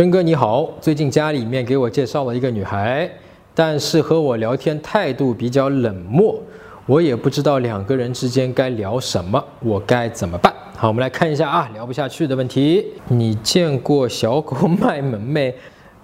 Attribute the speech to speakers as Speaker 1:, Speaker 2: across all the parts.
Speaker 1: 真哥你好，最近家里面给我介绍了一个女孩，但是和我聊天态度比较冷漠，我也不知道两个人之间该聊什么，我该怎么办？好，我们来看一下啊，聊不下去的问题。你见过小狗卖萌没？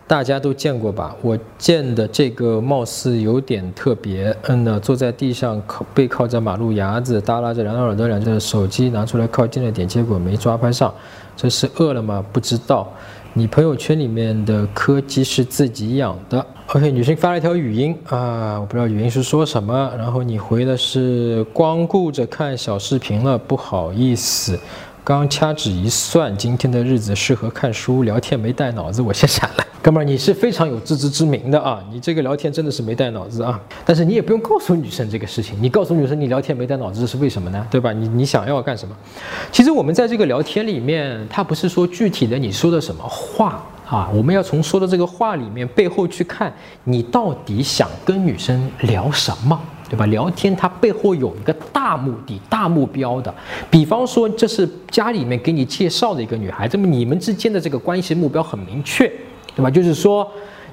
Speaker 1: 大家都见过吧？我见的这个貌似有点特别。嗯呢，坐在地上靠背靠着马路牙子，耷拉着两耳朵，两只手机拿出来靠近了点，结果没抓拍上。这是饿了吗？不知道。你朋友圈里面的柯基是自己养的。OK，女生发了一条语音啊，我不知道语音是说什么。然后你回的是光顾着看小视频了，不好意思。刚掐指一算，今天的日子适合看书聊天，没带脑子，我先闪了。哥们儿，你是非常有自知之明的啊！你这个聊天真的是没带脑子啊！但是你也不用告诉女生这个事情，你告诉女生你聊天没带脑子是为什么呢？对吧？你你想要干什么？其实我们在这个聊天里面，他不是说具体的你说的什么话啊，我们要从说的这个话里面背后去看你到底想跟女生聊什么。对吧？聊天它背后有一个大目的、大目标的。比方说，这是家里面给你介绍的一个女孩，那么你们之间的这个关系目标很明确，对吧？就是说，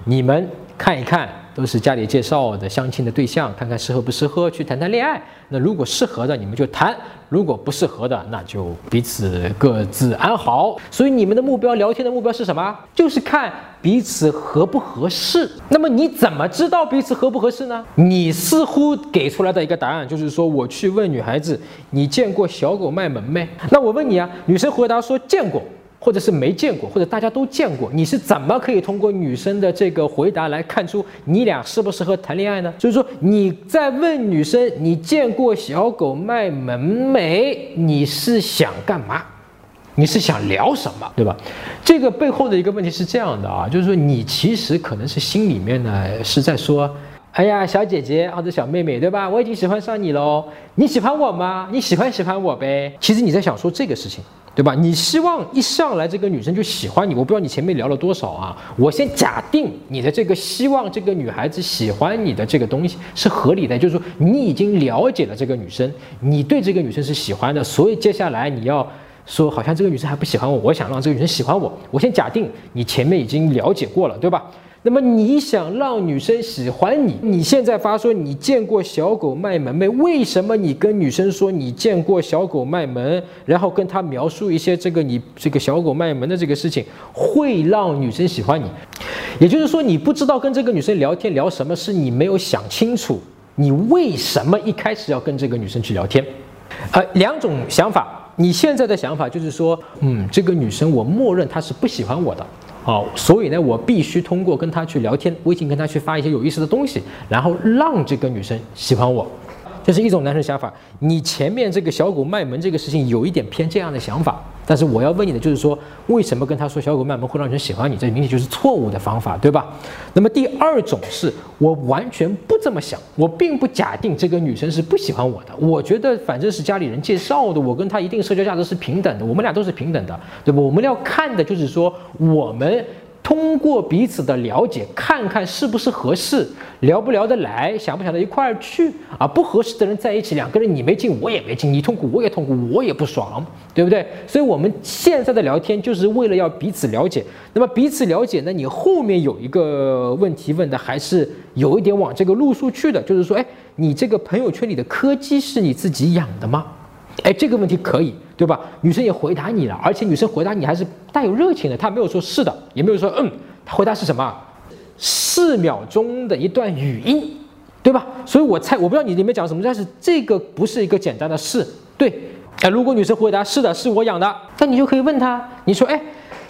Speaker 1: 你们看一看。都是家里介绍的相亲的对象，看看适合不适合去谈谈恋爱。那如果适合的，你们就谈；如果不适合的，那就彼此各自安好。所以你们的目标，聊天的目标是什么？就是看彼此合不合适。那么你怎么知道彼此合不合适呢？你似乎给出来的一个答案就是说，我去问女孩子，你见过小狗卖萌没？那我问你啊，女生回答说见过。或者是没见过，或者大家都见过，你是怎么可以通过女生的这个回答来看出你俩适不适合谈恋爱呢？就是说你在问女生你见过小狗卖萌没？你是想干嘛？你是想聊什么？对吧？这个背后的一个问题是这样的啊，就是说你其实可能是心里面呢是在说，哎呀，小姐姐或者小妹妹，对吧？我已经喜欢上你喽，你喜欢我吗？你喜欢喜欢我呗？其实你在想说这个事情。对吧？你希望一上来这个女生就喜欢你，我不知道你前面聊了多少啊。我先假定你的这个希望这个女孩子喜欢你的这个东西是合理的，就是说你已经了解了这个女生，你对这个女生是喜欢的，所以接下来你要说好像这个女生还不喜欢我，我想让这个女生喜欢我。我先假定你前面已经了解过了，对吧？那么你想让女生喜欢你，你现在发说你见过小狗卖萌没？为什么你跟女生说你见过小狗卖萌，然后跟她描述一些这个你这个小狗卖萌的这个事情，会让女生喜欢你？也就是说，你不知道跟这个女生聊天聊什么，是你没有想清楚，你为什么一开始要跟这个女生去聊天？呃，两种想法。你现在的想法就是说，嗯，这个女生我默认她是不喜欢我的。好，所以呢，我必须通过跟她去聊天，微信跟她去发一些有意思的东西，然后让这个女生喜欢我。这是一种男生想法，你前面这个小狗卖萌这个事情有一点偏这样的想法，但是我要问你的就是说，为什么跟他说小狗卖萌会让人喜欢你？这明显就是错误的方法，对吧？那么第二种是我完全不这么想，我并不假定这个女生是不喜欢我的，我觉得反正是家里人介绍的，我跟她一定社交价值是平等的，我们俩都是平等的，对吧？我们要看的就是说我们。通过彼此的了解，看看是不是合适，聊不聊得来，想不想到一块儿去啊？不合适的人在一起，两个人你没劲，我也没劲，你痛苦我也痛苦，我也不爽，对不对？所以我们现在的聊天就是为了要彼此了解。那么彼此了解呢？你后面有一个问题问的还是有一点往这个路数去的，就是说，哎，你这个朋友圈里的柯基是你自己养的吗？哎，这个问题可以。对吧？女生也回答你了，而且女生回答你还是带有热情的，她没有说是的，也没有说嗯，她回答是什么？四秒钟的一段语音，对吧？所以我猜，我不知道你里面讲什么，但是这个不是一个简单的是，对。哎，如果女生回答是的，是我养的，那你就可以问她，你说，哎。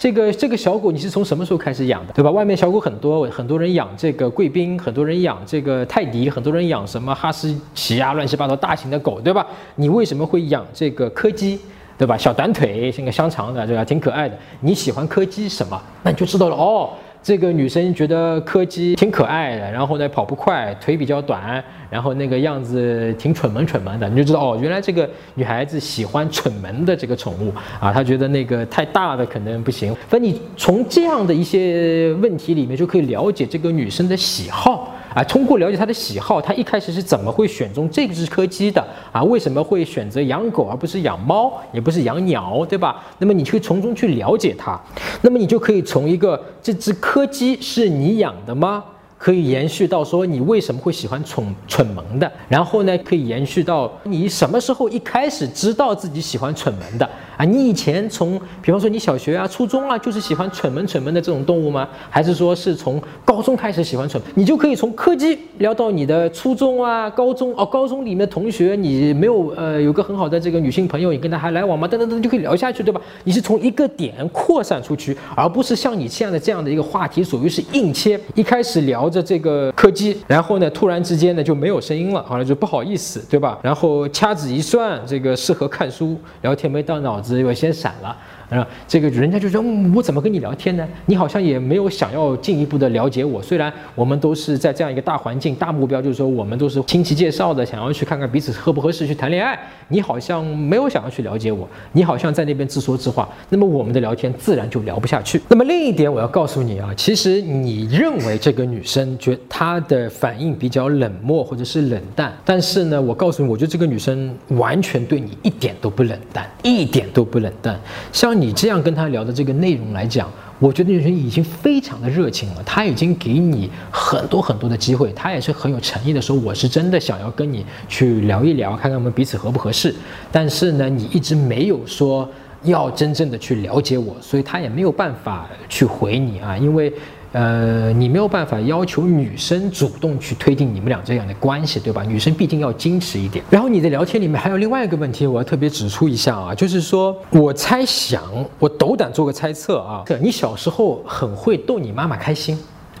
Speaker 1: 这个这个小狗你是从什么时候开始养的，对吧？外面小狗很多，很多人养这个贵宾，很多人养这个泰迪，很多人养什么哈士奇啊，乱七八糟大型的狗，对吧？你为什么会养这个柯基，对吧？小短腿，像个香肠的，对吧？挺可爱的。你喜欢柯基什么？那你就知道了哦。这个女生觉得柯基挺可爱的，然后呢跑不快，腿比较短，然后那个样子挺蠢萌蠢萌的，你就知道哦，原来这个女孩子喜欢蠢萌的这个宠物啊，她觉得那个太大的可能不行。反正你从这样的一些问题里面就可以了解这个女生的喜好啊，通过了解他的喜好，他一开始是怎么会选中这只柯基的啊？为什么会选择养狗而不是养猫，也不是养鸟，对吧？那么你去从中去了解他，那么你就可以从一个这只柯基是你养的吗？可以延续到说你为什么会喜欢蠢蠢萌的，然后呢，可以延续到你什么时候一开始知道自己喜欢蠢萌的啊？你以前从，比方说你小学啊、初中啊，就是喜欢蠢萌蠢萌的这种动物吗？还是说是从高中开始喜欢蠢？你就可以从柯基聊到你的初中啊、高中哦，高中里面同学，你没有呃有个很好的这个女性朋友，你跟他还来往吗？等等等就可以聊下去，对吧？你是从一个点扩散出去，而不是像你现在的这样的一个话题，属于是硬切，一开始聊。着这个柯基，然后呢，突然之间呢就没有声音了，好了，就不好意思，对吧？然后掐指一算，这个适合看书，聊天没到脑子，又先闪了。啊，这个人家就说，我怎么跟你聊天呢？你好像也没有想要进一步的了解我。虽然我们都是在这样一个大环境、大目标，就是说我们都是亲戚介绍的，想要去看看彼此合不合适去谈恋爱。你好像没有想要去了解我，你好像在那边自说自话。那么我们的聊天自然就聊不下去。那么另一点，我要告诉你啊，其实你认为这个女生觉她的反应比较冷漠或者是冷淡，但是呢，我告诉你，我觉得这个女生完全对你一点都不冷淡，一点都不冷淡，像。你你这样跟他聊的这个内容来讲，我觉得女生已经非常的热情了，他已经给你很多很多的机会，他也是很有诚意的说，我是真的想要跟你去聊一聊，看看我们彼此合不合适。但是呢，你一直没有说要真正的去了解我，所以他也没有办法去回你啊，因为。呃，你没有办法要求女生主动去推进你们俩这样的关系，对吧？女生毕竟要矜持一点。然后你的聊天里面还有另外一个问题，我要特别指出一下啊，就是说我猜想，我斗胆做个猜测啊，你小时候很会逗你妈妈开心。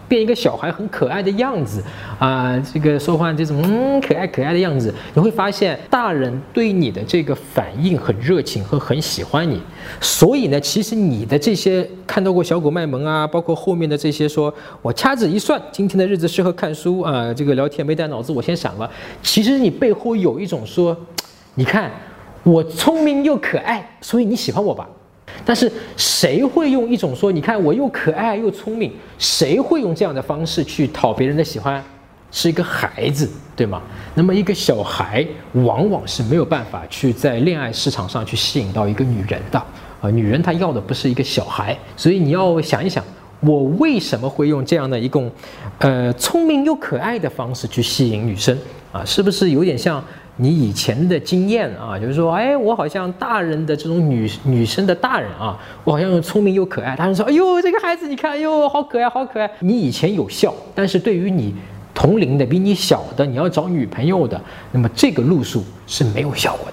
Speaker 1: 变一个小孩很可爱的样子啊，这个说话这种嗯可爱可爱的样子，你会发现大人对你的这个反应很热情和很喜欢你，所以呢，其实你的这些看到过小狗卖萌啊，包括后面的这些说我掐指一算，今天的日子适合看书啊，这个聊天没带脑子我先闪了，其实你背后有一种说，你看我聪明又可爱，所以你喜欢我吧。但是谁会用一种说，你看我又可爱又聪明，谁会用这样的方式去讨别人的喜欢？是一个孩子，对吗？那么一个小孩往往是没有办法去在恋爱市场上去吸引到一个女人的啊，女人她要的不是一个小孩，所以你要想一想，我为什么会用这样的一种，呃，聪明又可爱的方式去吸引女生啊？是不是有点像？你以前的经验啊，就是说，哎，我好像大人的这种女女生的大人啊，我好像又聪明又可爱。大人说，哎呦，这个孩子，你看，哎呦，好可爱，好可爱。你以前有效，但是对于你同龄的、比你小的，你要找女朋友的，那么这个路数是没有效果的。